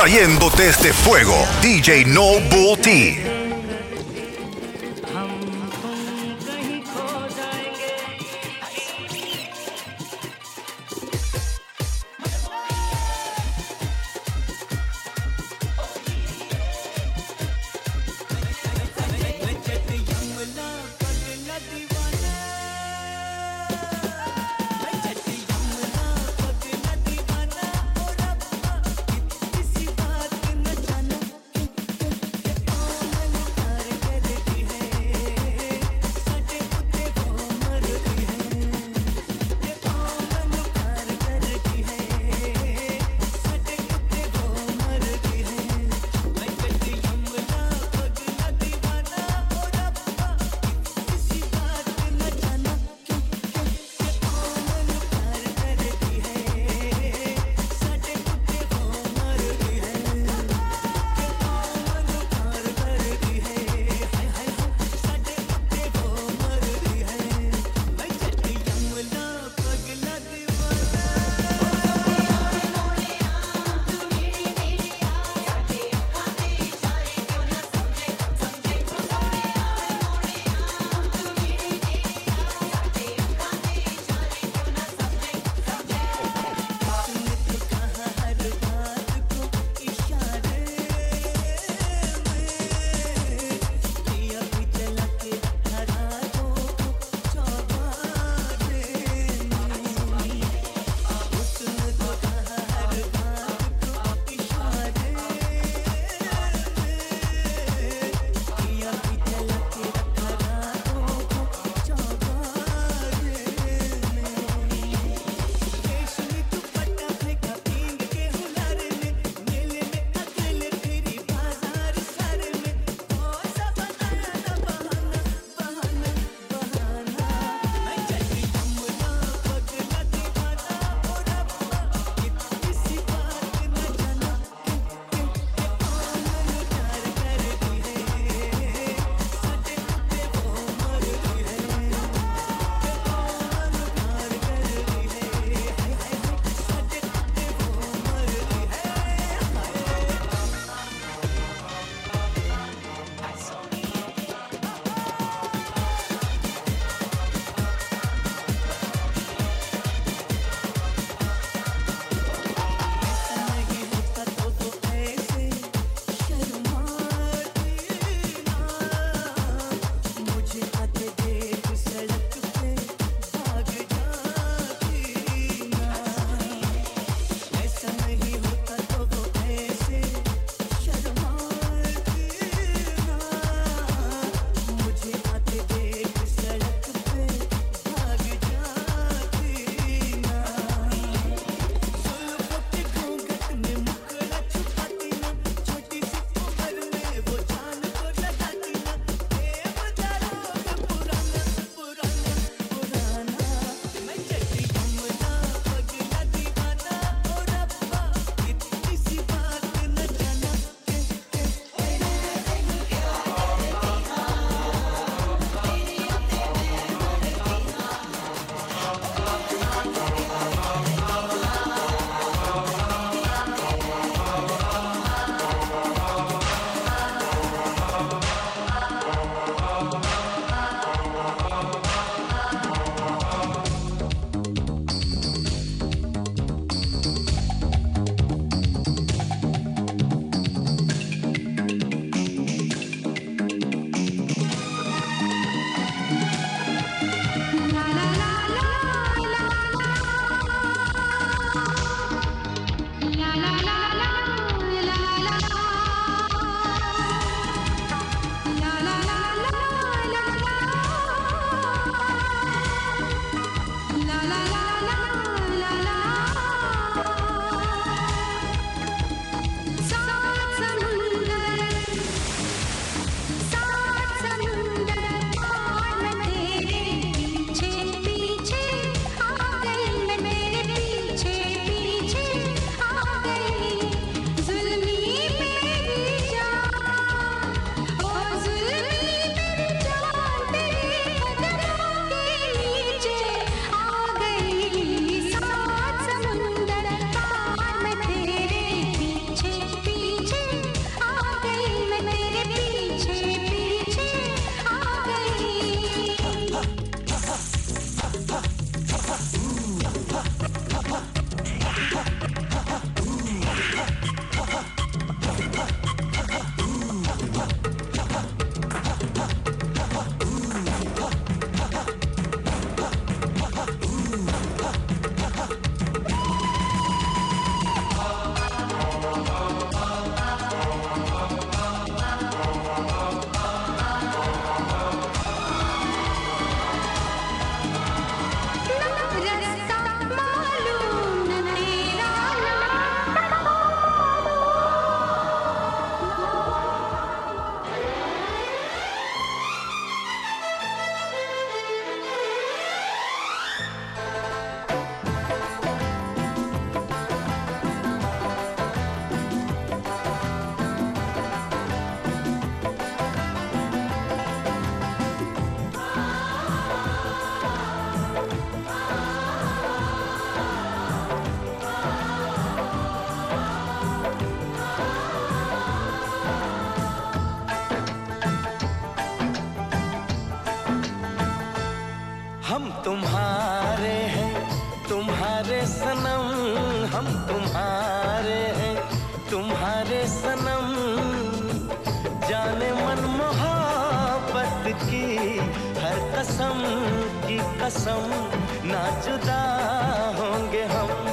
trayéndote este fuego. DJ No Bull T. कसम की कसम ना जुदा होंगे हम।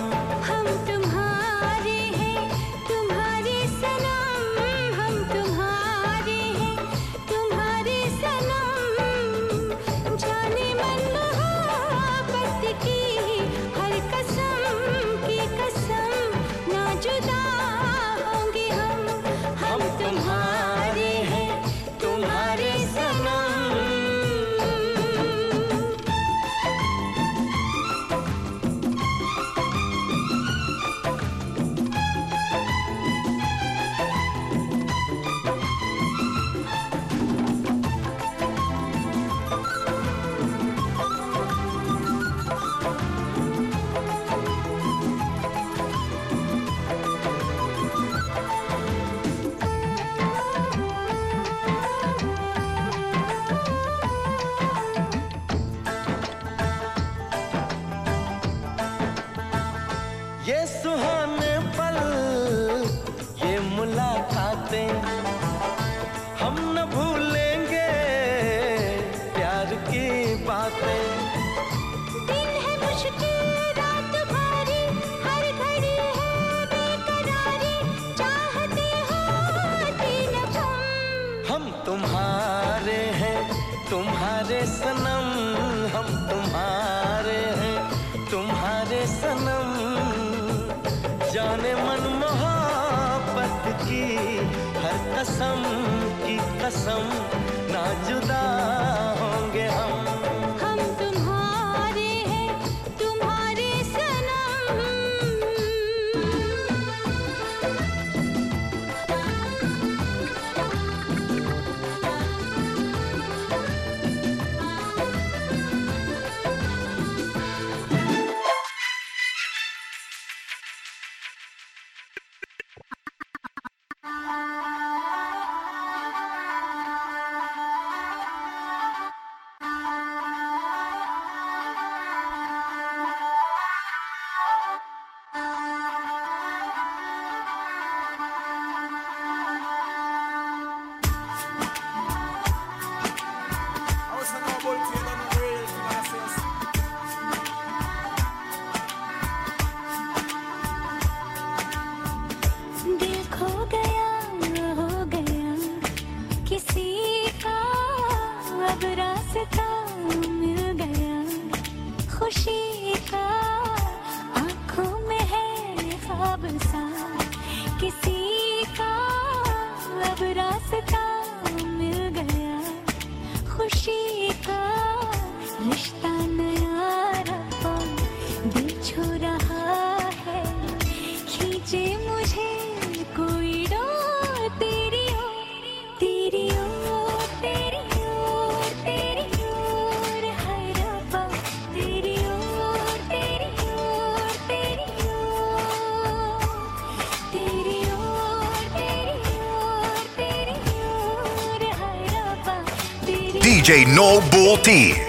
सनम हम तुम्हारे हैं तुम्हारे सनम। जाने मन मोहब्बत की हर कसम की कसम। Bye. No Bull team.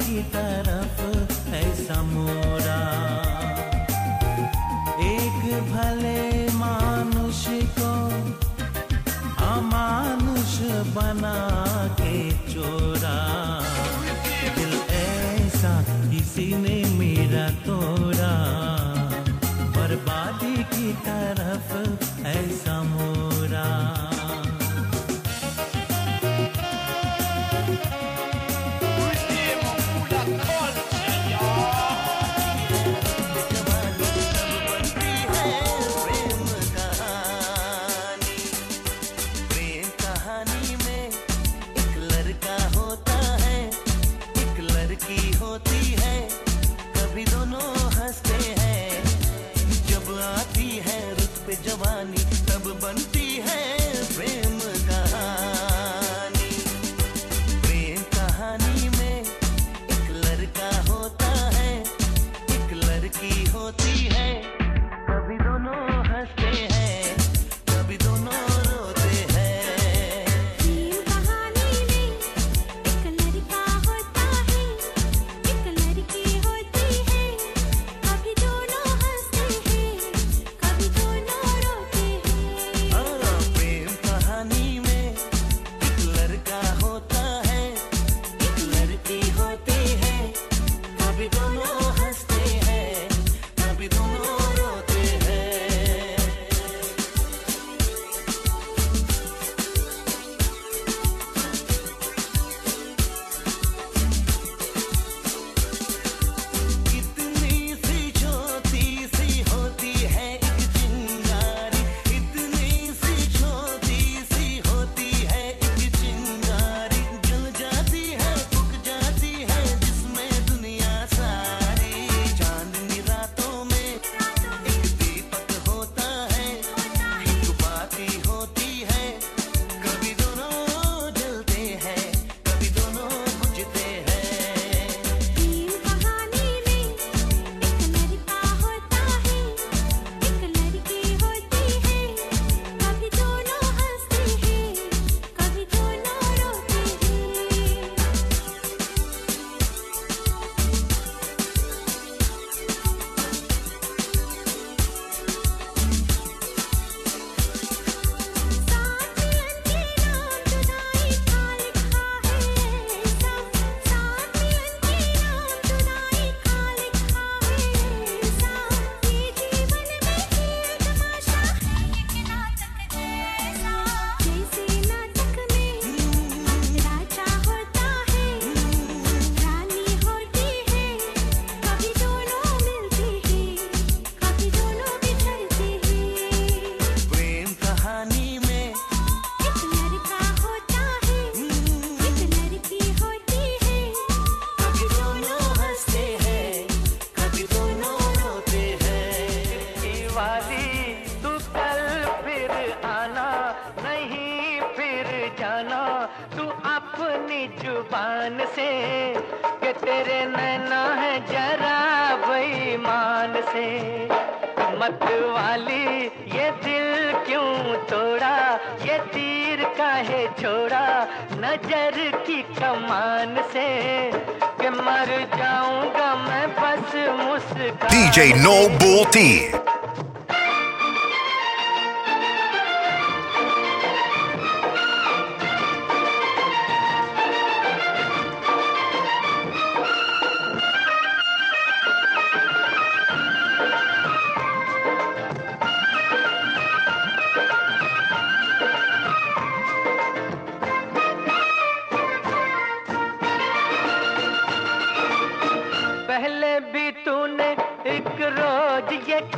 की तरफ़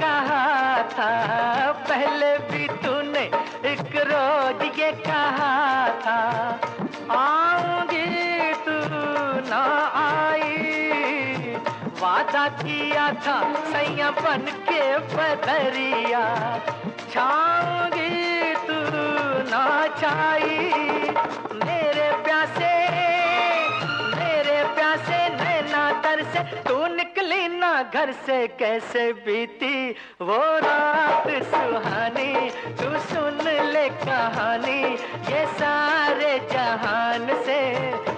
कहा था, पहले भी तूने एक रोज ये कहा था। आऊँगी तू ना आई, वादा किया था सैया बन के बदरिया। छाऊँगी तू ना छाई मेरे प्यासे मेरे प्यासे नैना तर से तू ना घर से कैसे बीती? वो रात सुहानी, तू सुन ले कहानी, ये सारे जहान से।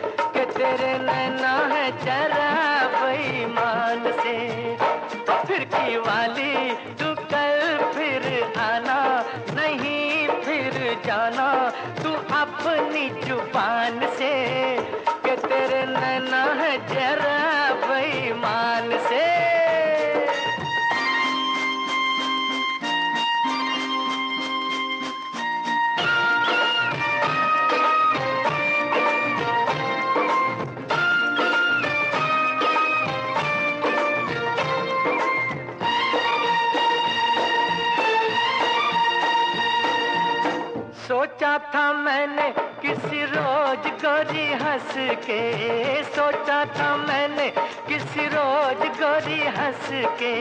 गोरी हंस के सोचा था मैंने, किसी रोज गोरी हंस के।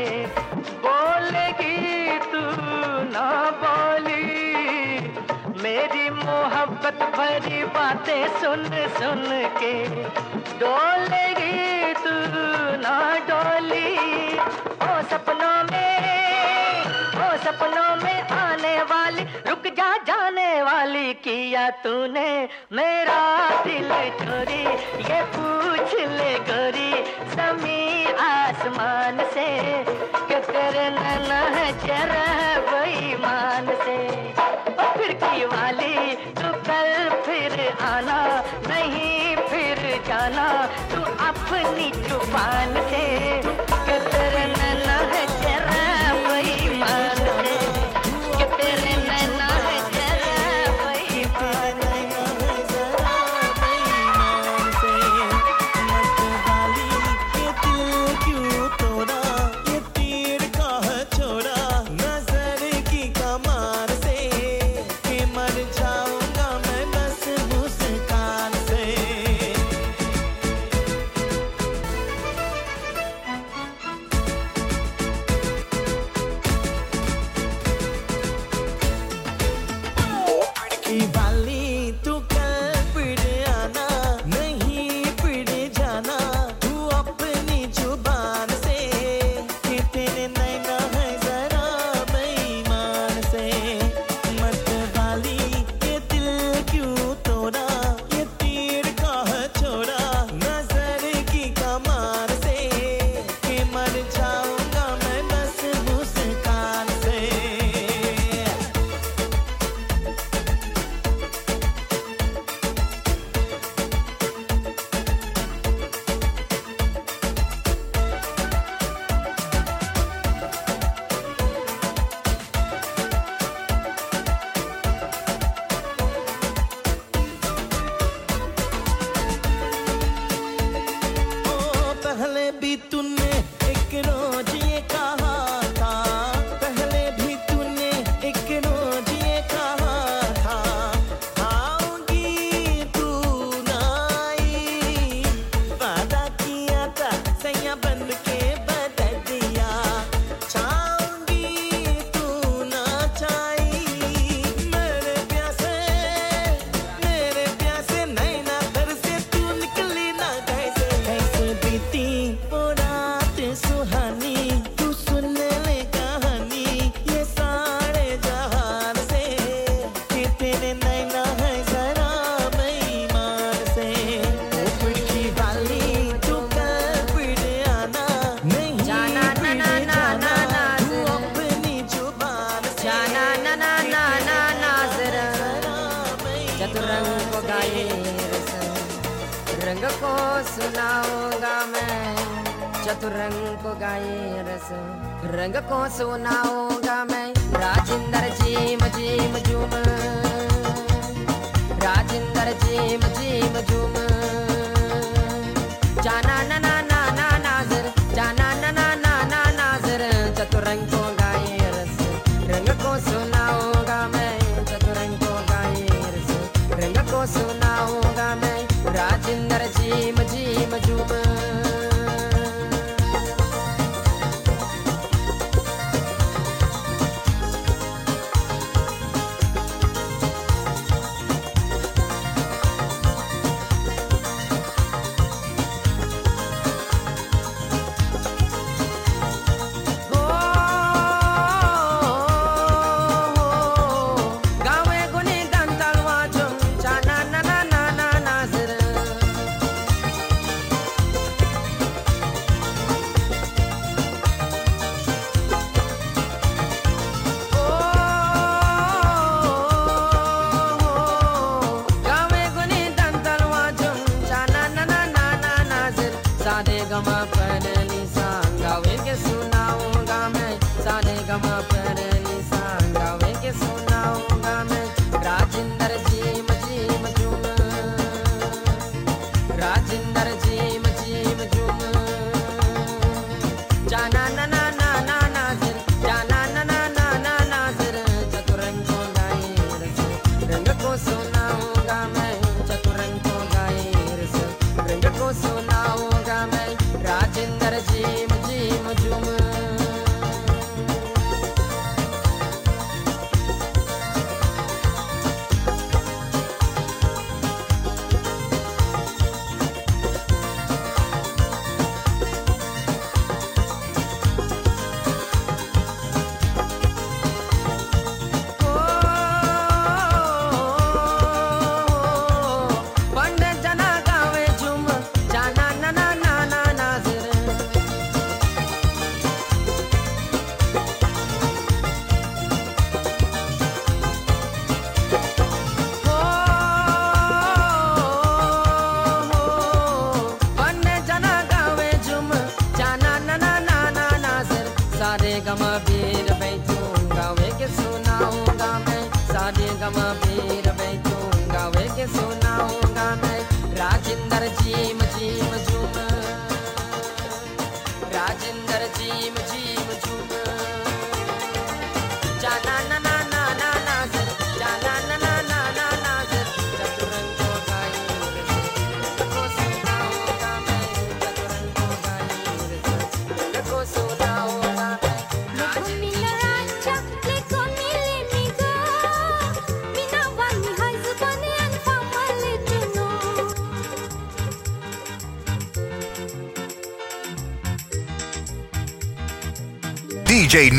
बोलेगी तू ना बोली, मेरी मोहब्बत भरी बातें सुन सुन के। डोलेगी तू ना डोली, ओ सपनों में, ओ सपनों में जा जाने वाली किया तूने? मेरा दिल चोरी, ये पूछ ले गोरी, समी आसमान से कि तेरे नैना है बेईमान से? ओ फिर की वाली, तू कल फिर आना, नहीं फिर जाना, तू अपनी ज़ुबान से सुनाऊँगा मैं। चतुरंग को गाए रस। रंग को सुनाऊँगा मैं। राजिंदर जीम जीम, झूम। राजिंदर जीम जीम, झूम। जाना ना झूम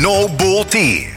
No Bull T.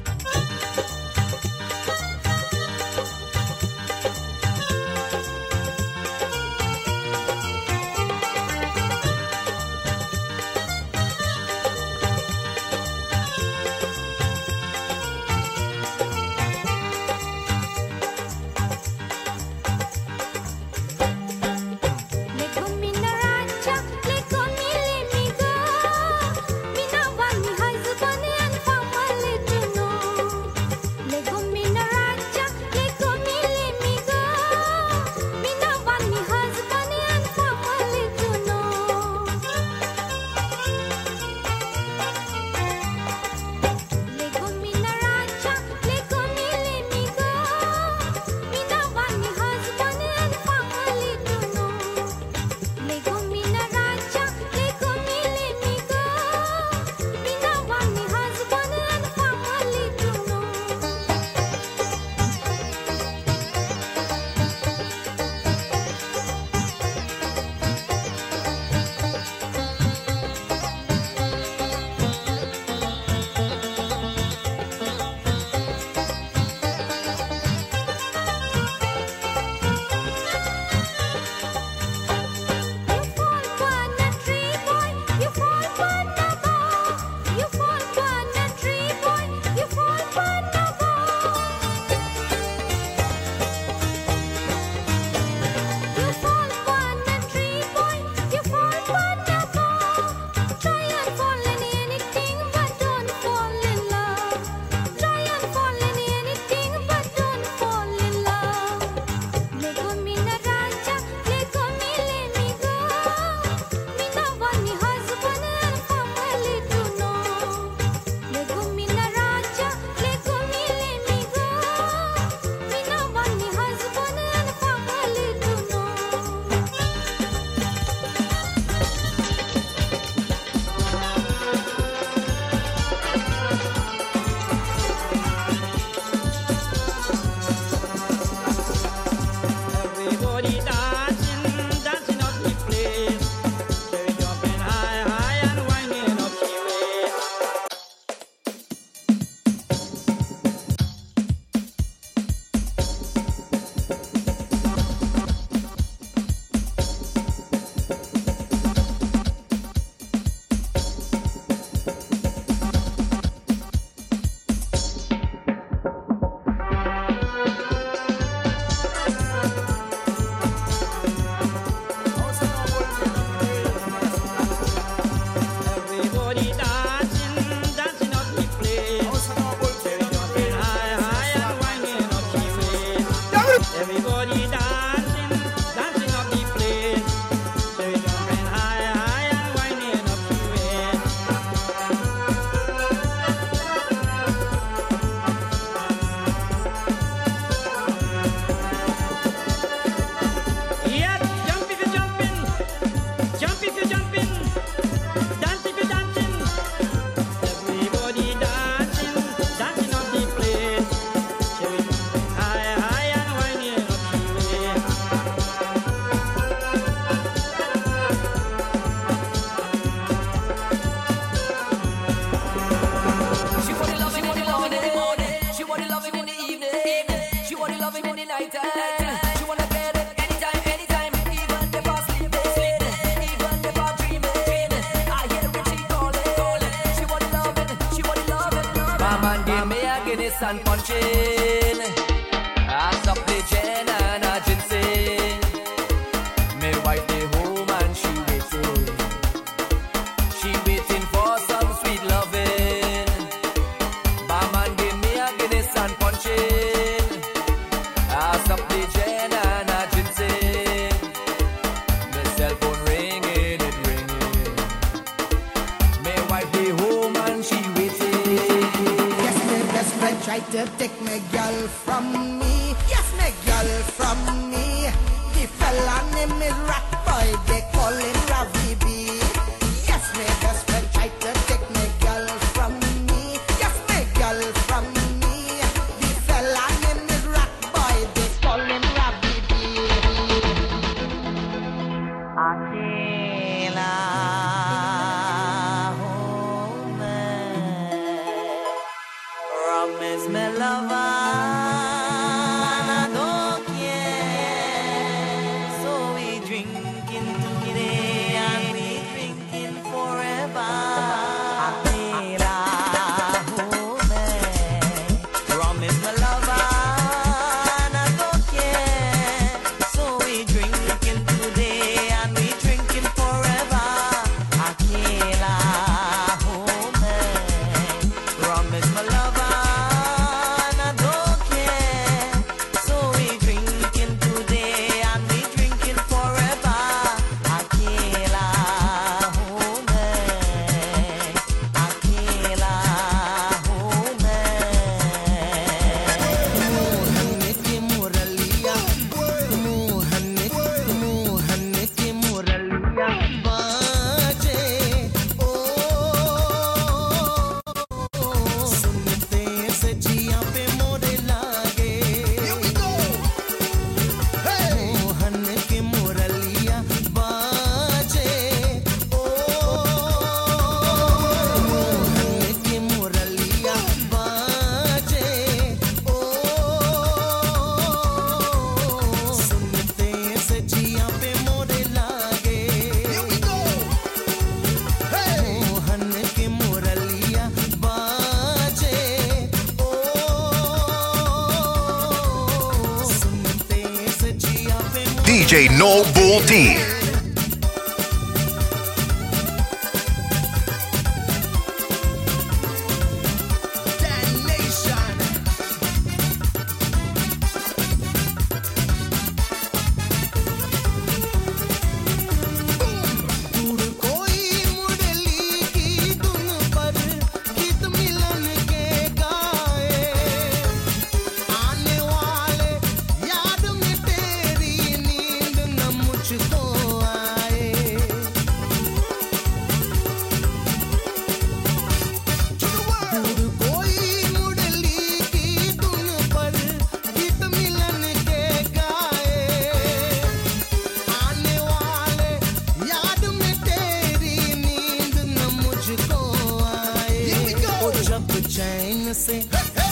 Team.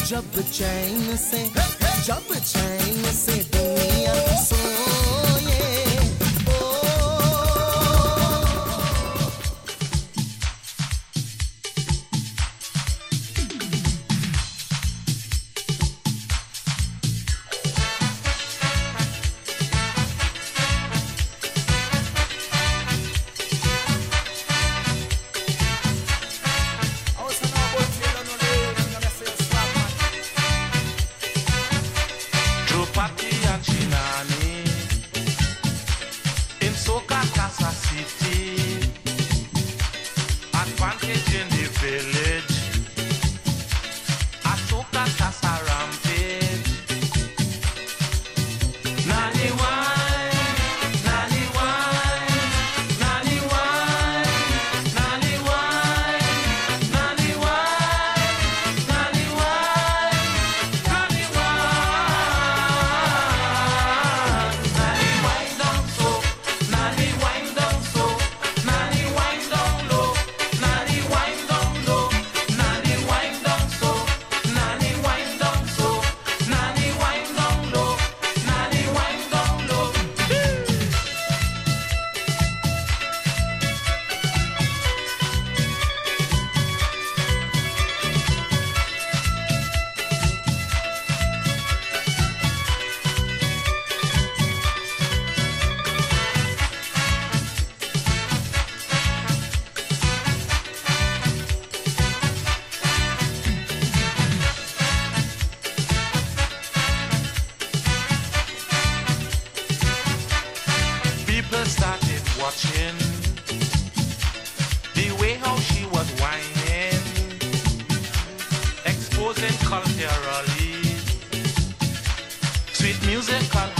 जब चैन से जब चैन से musical. Sweet musical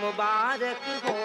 मुबारक हो।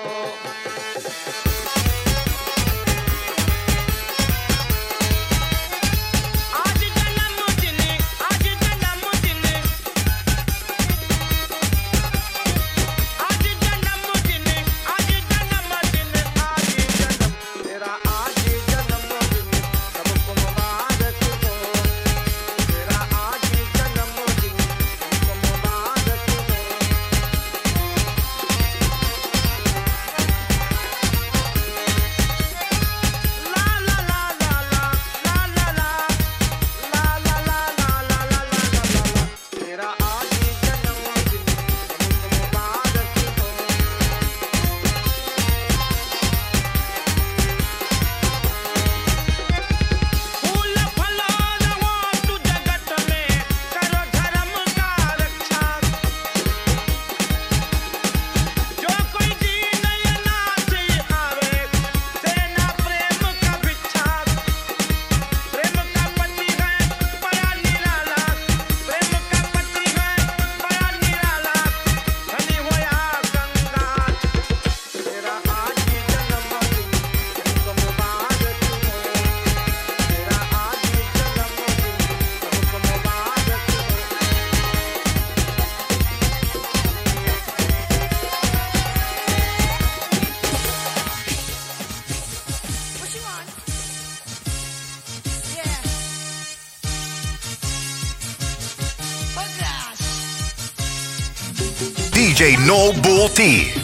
No Bull T.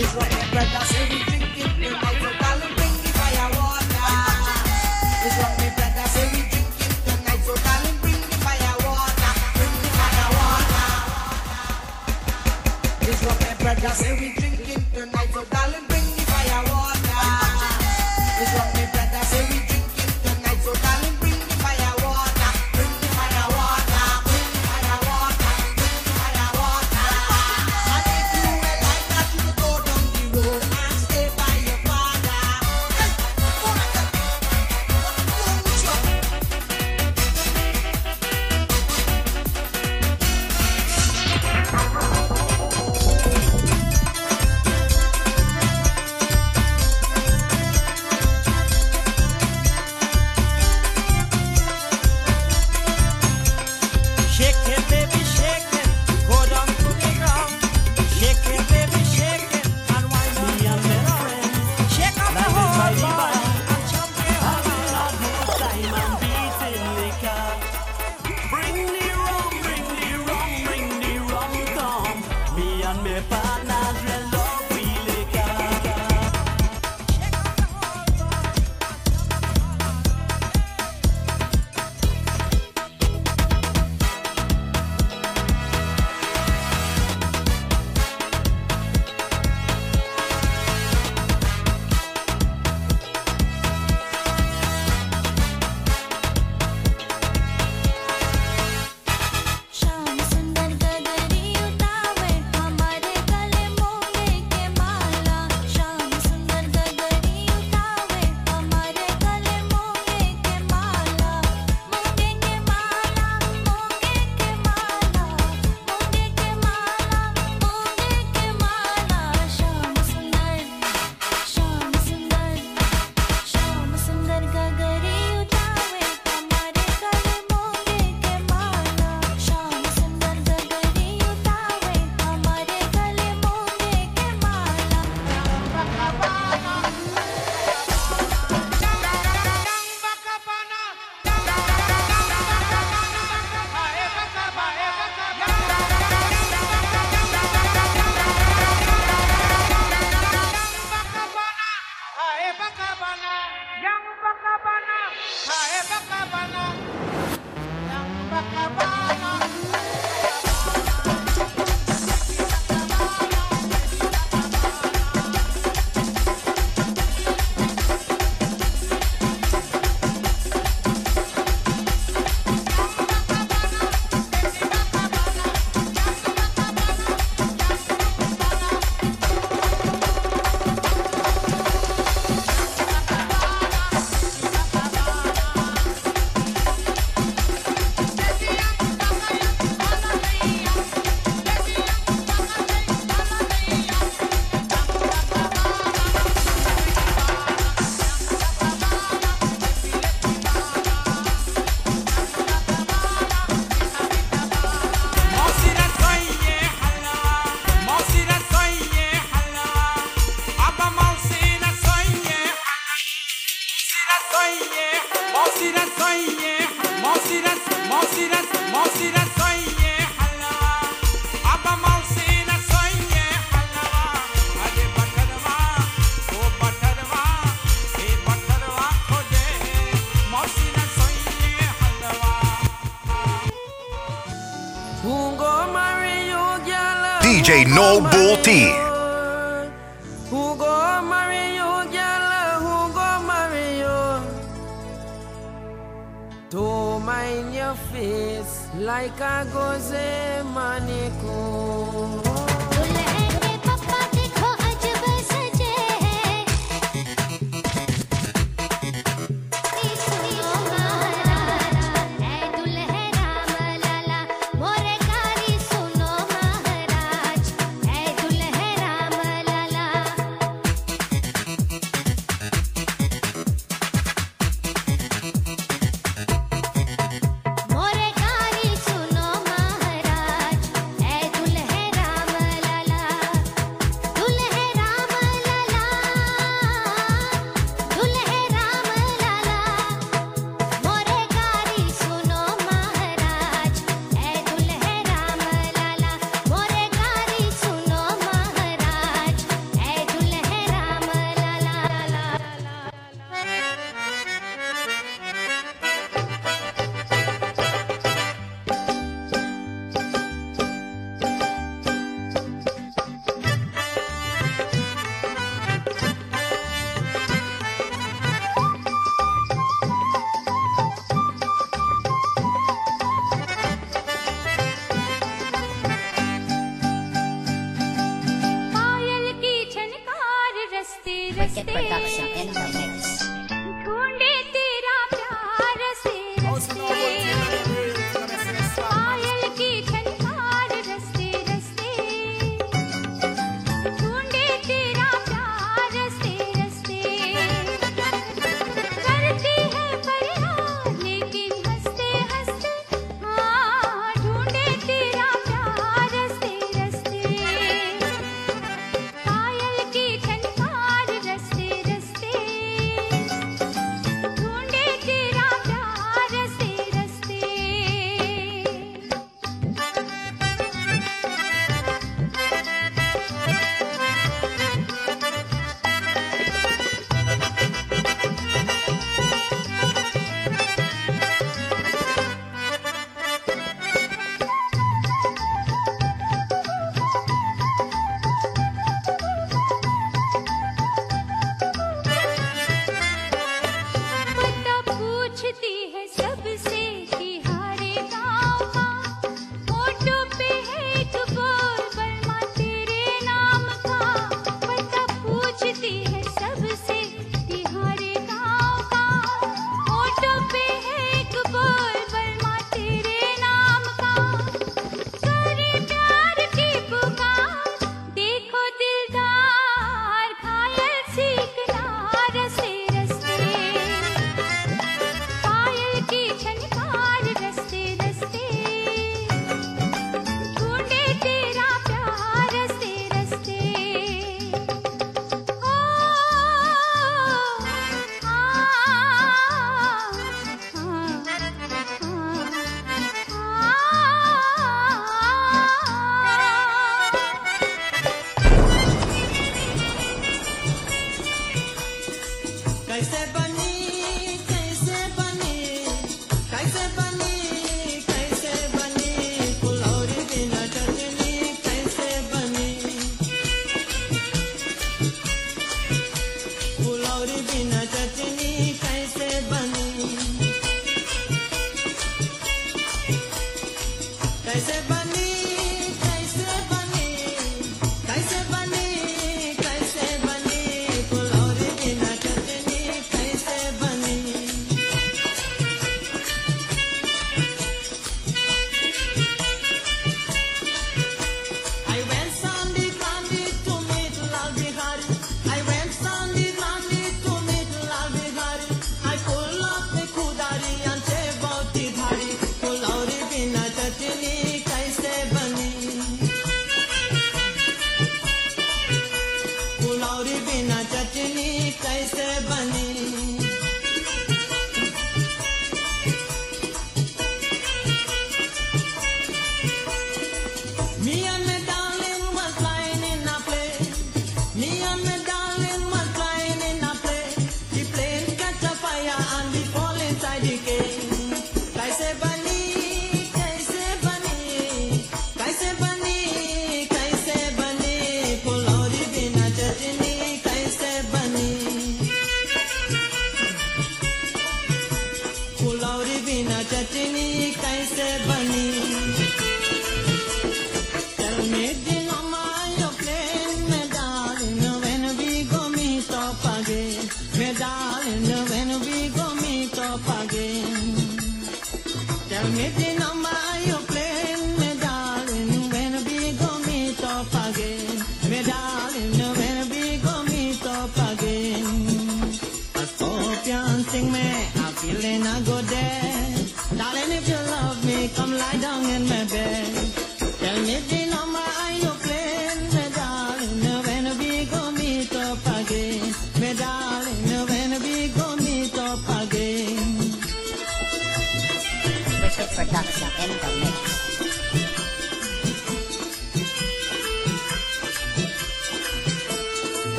is what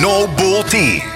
No Bull T.